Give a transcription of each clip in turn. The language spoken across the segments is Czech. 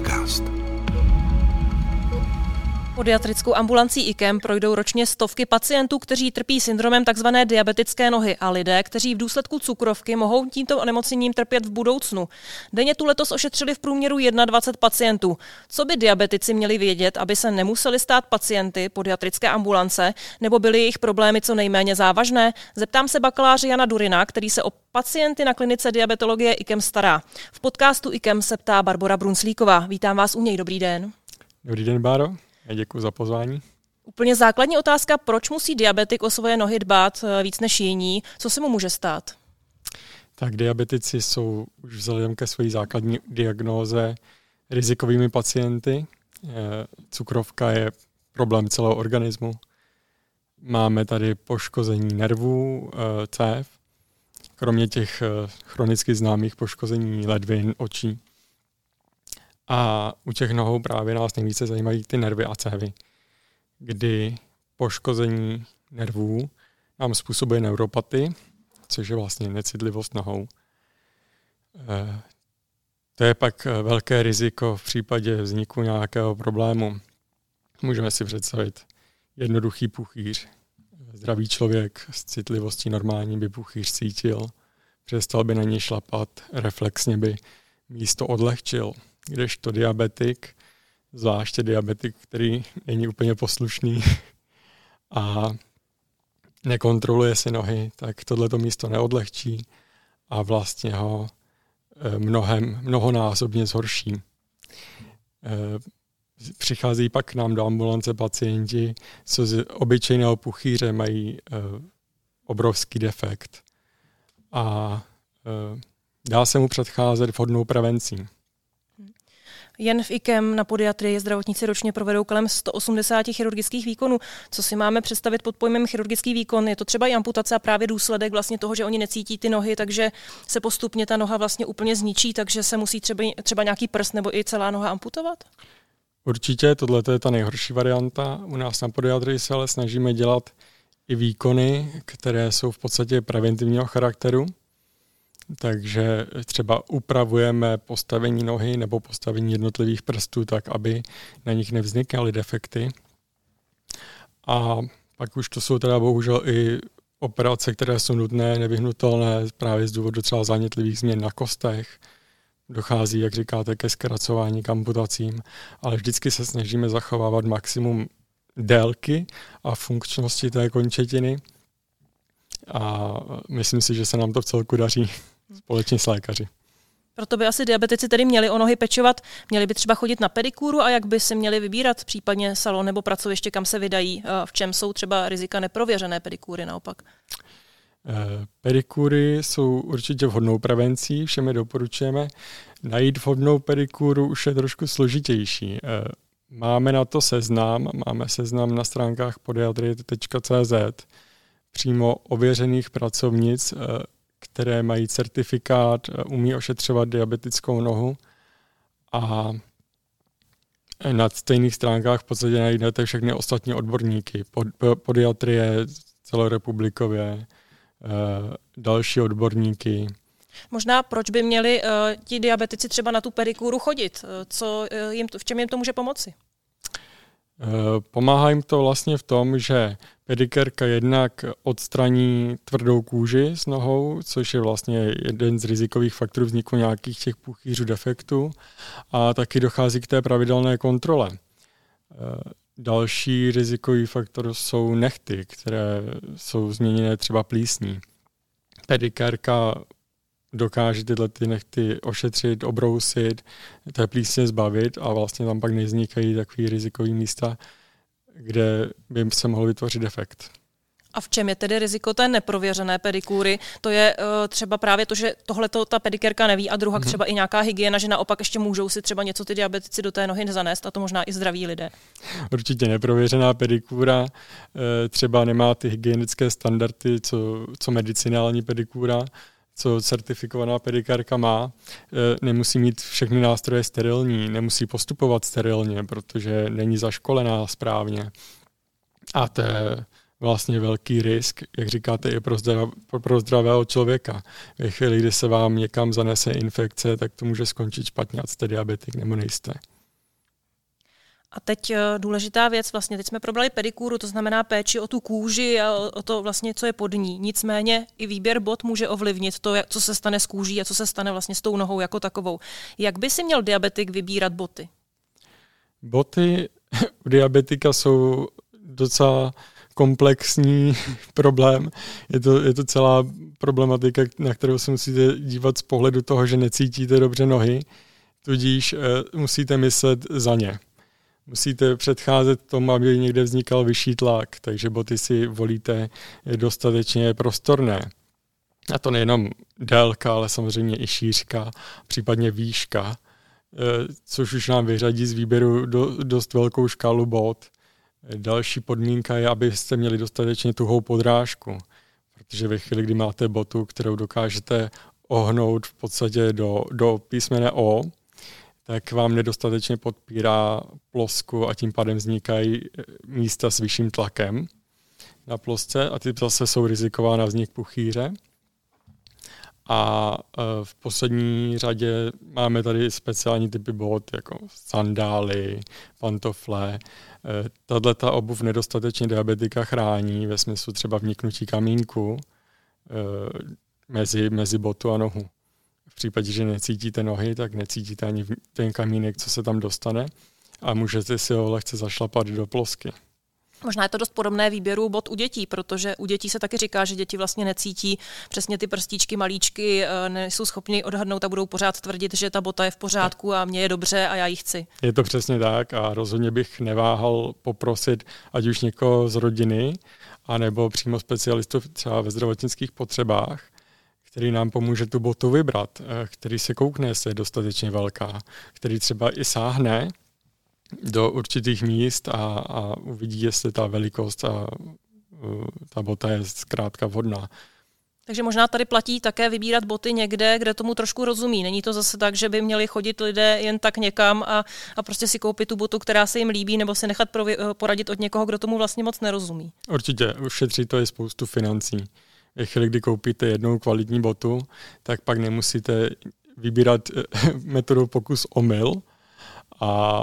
podcast. Podiatrickou ambulancí IKEM projdou ročně stovky pacientů, kteří trpí syndromem tzv. diabetické nohy a lidé, kteří v důsledku cukrovky mohou tímto onemocněním trpět v budoucnu. Denně tu letos ošetřili v průměru 21 pacientů. Co by diabetici měli vědět, aby se nemuseli stát pacienty podiatrické ambulance, nebo byly jejich problémy co nejméně závažné? Zeptám se bakaláře Jana Durina, který se o pacienty na klinice diabetologie IKEM stará. V podcastu IKEM se ptá Barbara Brunslíková. Vítám vás u něj, dobrý den. Dobrý den, Báro. Děkuji za pozvání. Úplně základní otázka, proč musí diabetik o svoje nohy dbát eh, víc než jiní? Co se mu může stát? Tak diabetici jsou už vzhledem ke své základní diagnóze rizikovými pacienty. Eh, cukrovka je problém celého organismu. Máme tady poškození nervů, eh, cév, kromě těch chronicky známých poškození ledvin, očí. A u těch nohou právě nás nejvíce zajímají ty nervy a cévy, kdy poškození nervů nám způsobuje neuropaty, což je vlastně necitlivost nohou. Eh, to je pak eh, velké riziko v případě vzniku nějakého problému. Můžeme si představit jednoduchý puchýř. Zdravý člověk s citlivostí normální by puchýř cítil, přestal by na něj šlapat, reflexně by místo odlehčil kdežto diabetik, zvláště diabetik, který není úplně poslušný a nekontroluje si nohy, tak tohleto místo neodlehčí a vlastně ho eh, mnohem, mnohonásobně zhorší. Eh, přichází pak k nám do ambulance pacienti, co z obyčejného puchýře mají eh, obrovský defekt a dá se mu předcházet vhodnou prevencí. Jen v IKEM na podiatrii zdravotníci ročně provedou kolem 180 chirurgických výkonů. Co si máme představit pod pojmem chirurgický výkon? Je to třeba i amputace a právě důsledek vlastně toho, že oni necítí ty nohy, takže se postupně ta noha vlastně úplně zničí, takže se musí třeba, třeba nějaký prst nebo i celá noha amputovat? Určitě, tohle je ta nejhorší varianta. U nás na podiatrii se ale snažíme dělat i výkony, které jsou v podstatě preventivního charakteru takže třeba upravujeme postavení nohy nebo postavení jednotlivých prstů tak, aby na nich nevznikaly defekty. A pak už to jsou teda bohužel i operace, které jsou nutné, nevyhnutelné právě z důvodu třeba zánětlivých změn na kostech. Dochází, jak říkáte, ke zkracování, k amputacím, ale vždycky se snažíme zachovávat maximum délky a funkčnosti té končetiny a myslím si, že se nám to v celku daří společně s lékaři. Proto by asi diabetici tedy měli o nohy pečovat, měli by třeba chodit na pedikúru a jak by si měli vybírat případně salon nebo pracoviště, kam se vydají, v čem jsou třeba rizika neprověřené pedikúry naopak? Eh, pedikúry jsou určitě vhodnou prevencí, všem je doporučujeme. Najít vhodnou pedikúru už je trošku složitější. Eh, máme na to seznam, máme seznam na stránkách podiatrie.cz přímo ověřených pracovnic, eh, které mají certifikát, eh, umí ošetřovat diabetickou nohu a na stejných stránkách v podstatě najdete všechny ostatní odborníky, podiatrie celorepublikově, eh, další odborníky. Možná proč by měli uh, ti diabetici třeba na tu pedikúru chodit? Co jim to, v čem jim to může pomoci? Pomáhá jim to vlastně v tom, že Pedikerka jednak odstraní tvrdou kůži s nohou, což je vlastně jeden z rizikových faktorů vzniku nějakých těch puchýřů defektů a taky dochází k té pravidelné kontrole. E, další rizikový faktor jsou nechty, které jsou změněné třeba plísní. Pedikérka dokáže tyhle ty nechty ošetřit, obrousit, té plísně zbavit a vlastně tam pak nevznikají takový rizikový místa, kde by se mohl vytvořit efekt. A v čem je tedy riziko té neprověřené pedikúry? To je uh, třeba právě to, že tohle ta pedikérka neví a druhá mm-hmm. třeba i nějaká hygiena, že naopak ještě můžou si třeba něco ty diabetici do té nohy nezanést a to možná i zdraví lidé. Určitě neprověřená pedikúra uh, třeba nemá ty hygienické standardy, co, co medicinální pedikúra co certifikovaná pedikárka má, e, nemusí mít všechny nástroje sterilní, nemusí postupovat sterilně, protože není zaškolená správně. A to je vlastně velký risk, jak říkáte, i pro, zdrav, pro zdravého člověka. Ve chvíli, kdy se vám někam zanese infekce, tak to může skončit špatně, ať jste diabetik nebo nejste. A teď eh, důležitá věc, vlastně teď jsme probrali pedikúru, to znamená péči o tu kůži a o to vlastně, co je pod ní. Nicméně i výběr bot může ovlivnit to, co se stane s kůží a co se stane vlastně s tou nohou jako takovou. Jak by si měl diabetik vybírat boty? Boty u diabetika jsou docela komplexní problém. Je to, je to celá problematika, na kterou se musíte dívat z pohledu toho, že necítíte dobře nohy, tudíž eh, musíte myslet za ně. Musíte předcházet tomu, aby někde vznikal vyšší tlak, takže boty si volíte dostatečně prostorné. A to nejenom délka, ale samozřejmě i šířka, případně výška, eh, což už nám vyřadí z výběru do, dost velkou škálu bot. Další podmínka je, abyste měli dostatečně tuhou podrážku, protože ve chvíli, kdy máte botu, kterou dokážete ohnout v podstatě do, do písmene O, tak vám nedostatečně podpírá plosku a tím pádem vznikají eh, místa s vyšším tlakem na plosce a ty zase jsou riziková na vznik puchýře. A eh, v poslední řadě máme tady speciální typy bot, jako sandály, pantofle. Eh, tahle ta obuv nedostatečně diabetika chrání ve smyslu třeba vniknutí kamínku mezi, mezi botu a nohu případě, že necítíte nohy, tak necítíte ani ten kamínek, co se tam dostane a můžete si ho lehce zašlapat do plosky. Možná je to dost podobné výběru bod u dětí, protože u dětí se taky říká, že děti vlastně necítí přesně ty prstíčky malíčky, eh, nejsou schopni odhadnout a budou pořád tvrdit, že ta bota je v pořádku a mě je dobře a já ji chci. Je to přesně tak a rozhodně bych neváhal poprosit ať už někoho z rodiny, anebo přímo specialistů třeba ve zdravotnických potřebách, který nám pomůže tu botu vybrat, eh, který se koukne, jestli je dostatečně velká, který třeba i sáhne do určitých míst a, a uvidí, jestli ta velikost a uh, ta bota je zkrátka vhodná. Takže možná tady platí také vybírat boty někde, kde tomu trošku rozumí. Není to zase tak, že by měli chodit lidé jen tak někam a, a prostě si koupit tu botu, která se jim líbí, nebo si nechat poradit od někoho, kdo tomu vlastně moc nerozumí. Určitě, ušetří to i spoustu financí ve chvíli, kdy koupíte jednou kvalitní botu, tak pak nemusíte vybírat eh, metodu pokus omyl a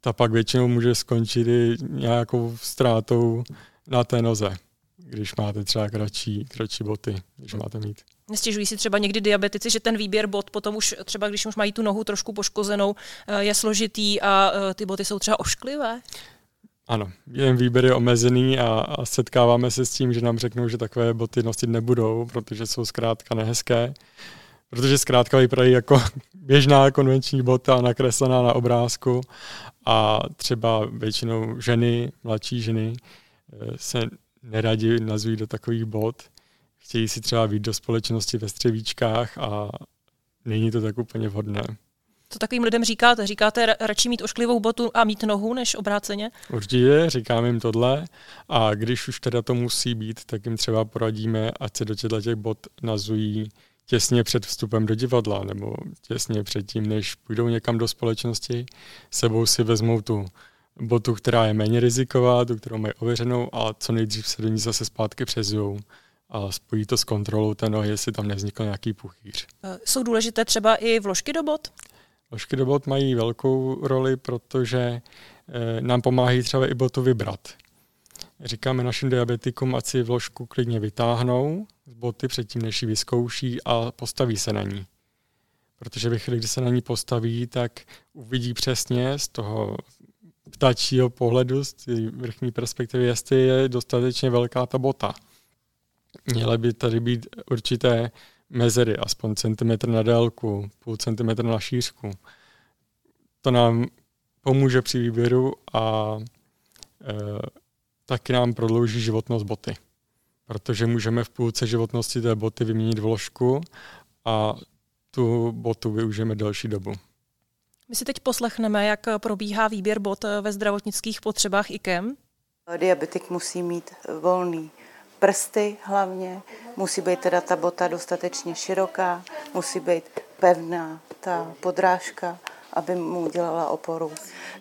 ta pak většinou může skončit i nějakou ztrátou na té noze, když máte třeba kratší, kratší boty, když máte mít. Nestěžují si třeba někdy diabetici, že ten výběr bot potom už třeba, když už mají tu nohu trošku poškozenou, eh, je složitý a eh, ty boty jsou třeba ošklivé? Ano, jen výběr je omezený a, a setkáváme se s tím, že nám řeknou, že takové boty nosit nebudou, protože jsou zkrátka nehezké. Protože zkrátka vypadají jako běžná konvenční bota nakreslená na obrázku a třeba většinou ženy, mladší ženy eh, se neradi nazví do takových bot. Chtějí si třeba být do společnosti ve střevíčkách a není to tak úplně vhodné. Co takovým lidem říkáte? Říkáte radši mít ošklivou botu a mít nohu, než obráceně? Určitě, říkám jim tohle. A když už teda to musí být, tak jim třeba poradíme, ať se do těchto těch bot nazují těsně před vstupem do divadla nebo těsně předtím, než půjdou někam do společnosti, sebou si vezmou tu botu, která je méně riziková, tu, kterou mají ověřenou a co nejdřív se do ní zase zpátky přezujou a spojí to s kontrolou té nohy, jestli tam nevznikl nějaký puchýř. Jsou důležité třeba i vložky do bot? Ložky do bot mají velkou roli, protože eh, nám pomáhají třeba i botu vybrat. Říkáme našim diabetikům, ať si vložku klidně vytáhnou z boty předtím, než ji vyzkouší a postaví se na ní. Protože ve chvíli, kdy se na ní postaví, tak uvidí přesně z toho ptačího pohledu, z vrchní perspektivy, jestli je dostatečně velká ta bota. Měly by tady být určité mezery, aspoň centimetr na délku, půl centimetr na šířku. To nám pomůže při výběru a e, taky nám prodlouží životnost boty. Protože můžeme v půlce životnosti té boty vyměnit vložku a tu botu využijeme delší dobu. My si teď poslechneme, jak probíhá výběr bot ve zdravotnických potřebách IKEM. Diabetik musí mít volný prsty hlavně, musí být teda ta bota dostatečně široká, musí být pevná ta podrážka, aby mu dělala oporu.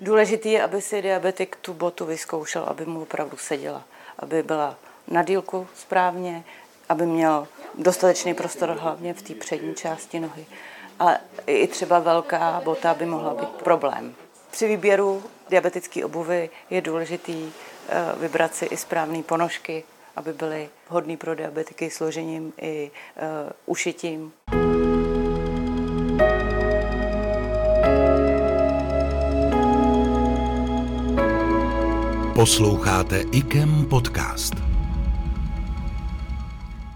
Důležitý je, aby si diabetik tu botu vyzkoušel, aby mu opravdu seděla, aby byla na dílku správně, aby měl dostatečný prostor hlavně v té přední části nohy. Ale i třeba velká bota by mohla být problém. Při výběru diabetické obuvy je důležitý eh, vybrat si i správné ponožky, aby byly vhodné pro diabetiky složením i uh, ušitím. Posloucháte IKEM podcast.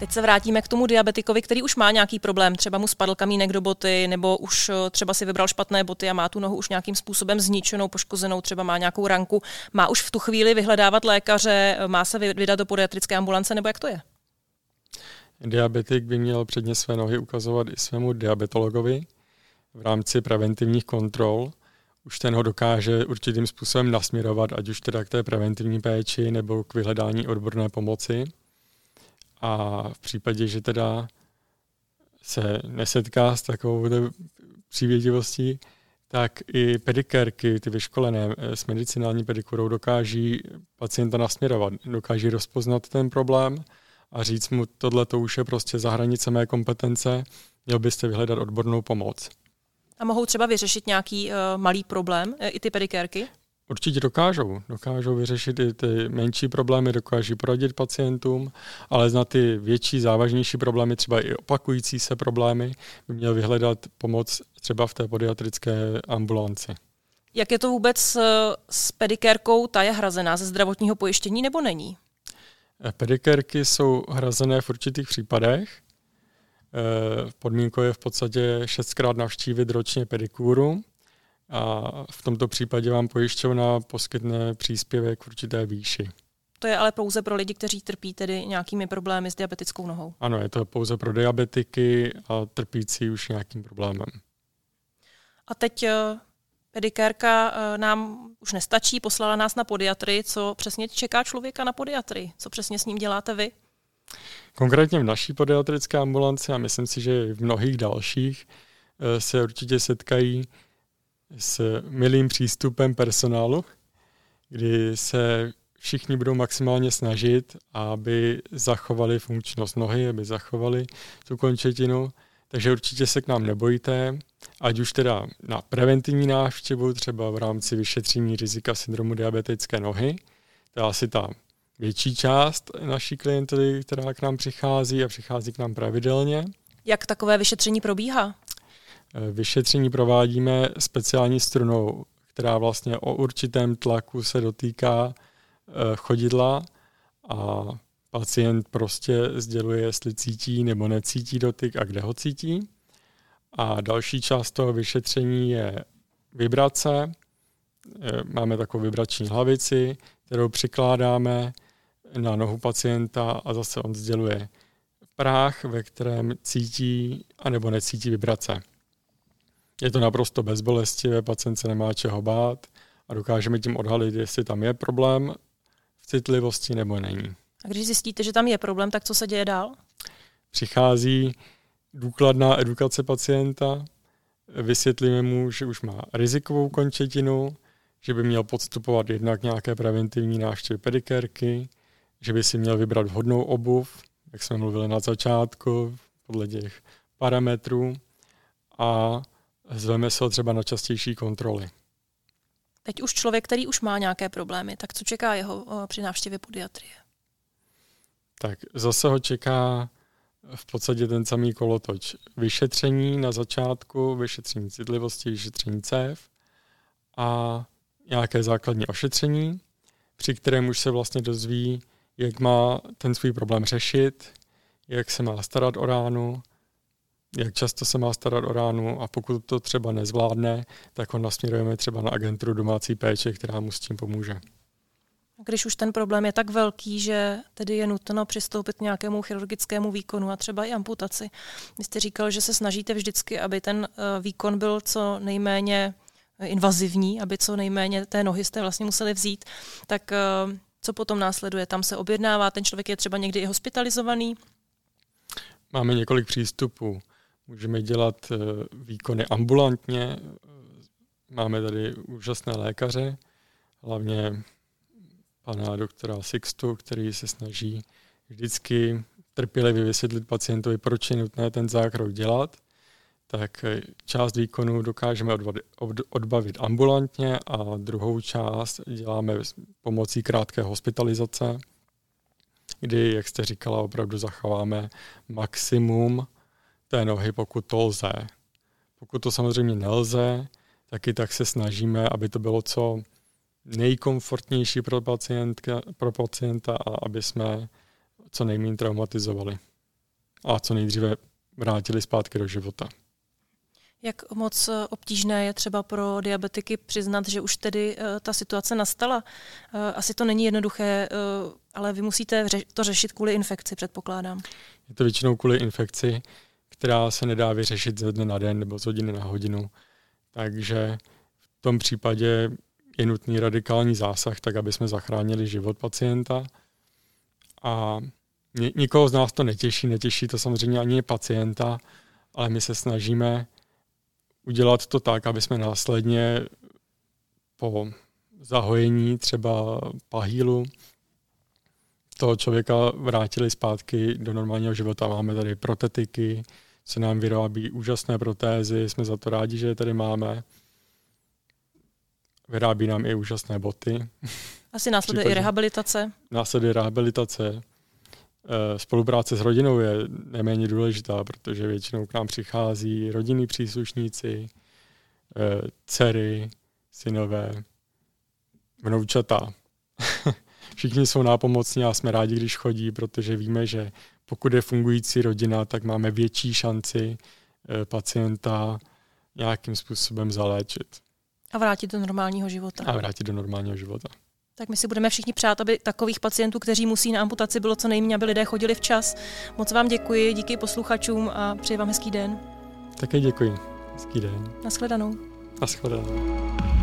Teď se vrátíme k tomu diabetikovi, který už má nějaký problém. Třeba mu spadl kamínek do boty, nebo už eh, třeba si vybral špatné boty a má tu nohu už nějakým způsobem zničenou, poškozenou, třeba má nějakou ranku. Má už v tu chvíli vyhledávat lékaře, má se vydat do podiatrické ambulance, nebo jak to je? Diabetik by měl předně své nohy ukazovat i svému diabetologovi v rámci preventivních kontrol. Už ten ho dokáže určitým způsobem nasměrovat, ať už teda k té preventivní péči nebo k vyhledání odborné pomoci. A v případě, že teda se nesetká s takovou přívětivostí, tak i pedikérky, ty vyškolené eh, s medicinální pedikurou, dokáží pacienta nasměrovat, dokáží rozpoznat ten problém a říct mu, tohle to už je prostě za hranice mé kompetence, měl byste vyhledat odbornou pomoc. A mohou třeba vyřešit nějaký uh, malý problém, uh, i ty pedikérky? Určitě dokážou. Dokážou vyřešit i ty menší problémy, dokáží poradit pacientům, ale na ty větší, závažnější problémy, třeba i opakující se problémy, by měl vyhledat pomoc třeba v té podiatrické ambulanci. Jak je to vůbec s pedikérkou? Ta je hrazená ze zdravotního pojištění nebo není? Pedikérky jsou hrazené v určitých případech. Eh, podmínkou je v podstatě šestkrát navštívit ročně pedikúru a v tomto případě vám pojišťovna poskytne příspěvek v určité výši. To je ale pouze pro lidi, kteří trpí tedy nějakými problémy s diabetickou nohou. Ano, je to pouze pro diabetiky a trpící už nějakým problémem. A teď eh, pedikérka eh, nám už nestačí, poslala nás na podiatry. Co přesně čeká člověka na podiatry? Co přesně s ním děláte vy? Konkrétně v naší podiatrické ambulanci a myslím si, že i v mnohých dalších eh, se určitě setkají s milým přístupem personálu, kdy se všichni budou maximálně snažit, aby zachovali funkčnost nohy, aby zachovali tu končetinu. Takže určitě se k nám nebojte, ať už teda na preventivní návštěvu, třeba v rámci vyšetření rizika syndromu diabetické nohy, to je asi ta větší část naší klientely, která k nám přichází a přichází k nám pravidelně. Jak takové vyšetření probíhá? Eh, vyšetření provádíme speciální strunou, která vlastně o určitém tlaku se dotýká eh, chodidla a pacient prostě sděluje, jestli cítí nebo necítí dotyk a kde ho cítí. A další část toho vyšetření je vibrace. Eh, máme takovou vibrační hlavici, kterou přikládáme na nohu pacienta a zase on sděluje práh, ve kterém cítí anebo necítí vibrace. Je to naprosto bezbolestivé, pacient se nemá čeho bát a dokážeme tím odhalit, jestli tam je problém v citlivosti nebo není. A když zjistíte, že tam je problém, tak co se děje dál? Přichází důkladná edukace pacienta, vysvětlíme mu, že už má rizikovou končetinu, že by měl podstupovat jednak nějaké preventivní návštěvy pedikérky, že by si měl vybrat vhodnou obuv, jak jsme mluvili na začátku, podle těch parametrů a zveme se ho třeba na častější kontroly. Teď už člověk, který už má nějaké problémy, tak co čeká jeho při návštěvě podiatrie? Tak zase ho čeká v podstatě ten samý kolotoč. Vyšetření na začátku, vyšetření citlivosti, vyšetření cév a nějaké základní ošetření, při kterém už se vlastně dozví, jak má ten svůj problém řešit, jak se má starat o ránu, jak často se má starat o ránu a pokud to třeba nezvládne, tak ho nasměrujeme třeba na agenturu domácí péče, která mu s tím pomůže. Když už ten problém je tak velký, že tedy je nutno přistoupit k nějakému chirurgickému výkonu a třeba i amputaci. Vy jste říkal, že se snažíte vždycky, aby ten eh, výkon byl co nejméně invazivní, aby co nejméně té nohy jste vlastně museli vzít, tak eh, co potom následuje? Tam se objednává, ten člověk je třeba někdy i hospitalizovaný? Máme několik přístupů. Můžeme dělat eh, výkony ambulantně, máme tady úžasné lékaře, hlavně pana doktora Sixtu, který se snaží vždycky trpělivě vysvětlit pacientovi, proč je nutné ten zákrok dělat, tak část výkonu dokážeme odbavit ambulantně a druhou část děláme pomocí krátké hospitalizace, kdy, jak jste říkala, opravdu zachováme maximum té nohy, pokud to lze. Pokud to samozřejmě nelze, taky tak se snažíme, aby to bylo co nejkomfortnější pro, pacientka, pro pacienta a aby jsme co nejméně traumatizovali a co nejdříve vrátili zpátky do života. Jak moc obtížné je třeba pro diabetiky přiznat, že už tedy uh, ta situace nastala? Uh, asi to není jednoduché, uh, ale vy musíte to řešit kvůli infekci, předpokládám. Je to většinou kvůli infekci, která se nedá vyřešit ze dne na den nebo z hodiny na hodinu. Takže v tom případě je nutný radikální zásah, tak aby jsme zachránili život pacienta. A nikoho z nás to netěší, netěší to samozřejmě ani pacienta, ale my se snažíme udělat to tak, aby jsme následně po zahojení třeba pahýlu toho člověka vrátili zpátky do normálního života. Máme tady protetiky, se nám vyrábí úžasné protézy, jsme za to rádi, že je tady máme. Vyrábí nám i úžasné boty. Asi následuje i rehabilitace. Následuje rehabilitace. Eh, spolupráce s rodinou je neméně důležitá, protože většinou k nám přichází rodinní příslušníci, eh, dcery, synové, vnoučata. Všichni jsou nápomocní a jsme rádi, když chodí, protože víme, že pokud je fungující rodina, tak máme větší šanci eh, pacienta nějakým způsobem zaléčit. A vrátit do normálního života. A vrátit do normálního života. Tak my si budeme všichni přát, aby takových pacientů, kteří musí na amputaci, bylo co nejméně, aby lidé chodili včas. Moc vám děkuji, díky posluchačům a přeji vám hezký den. Také děkuji. Hezký den. Naschledanou. Naschledanou.